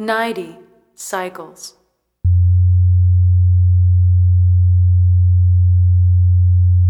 90 cycles.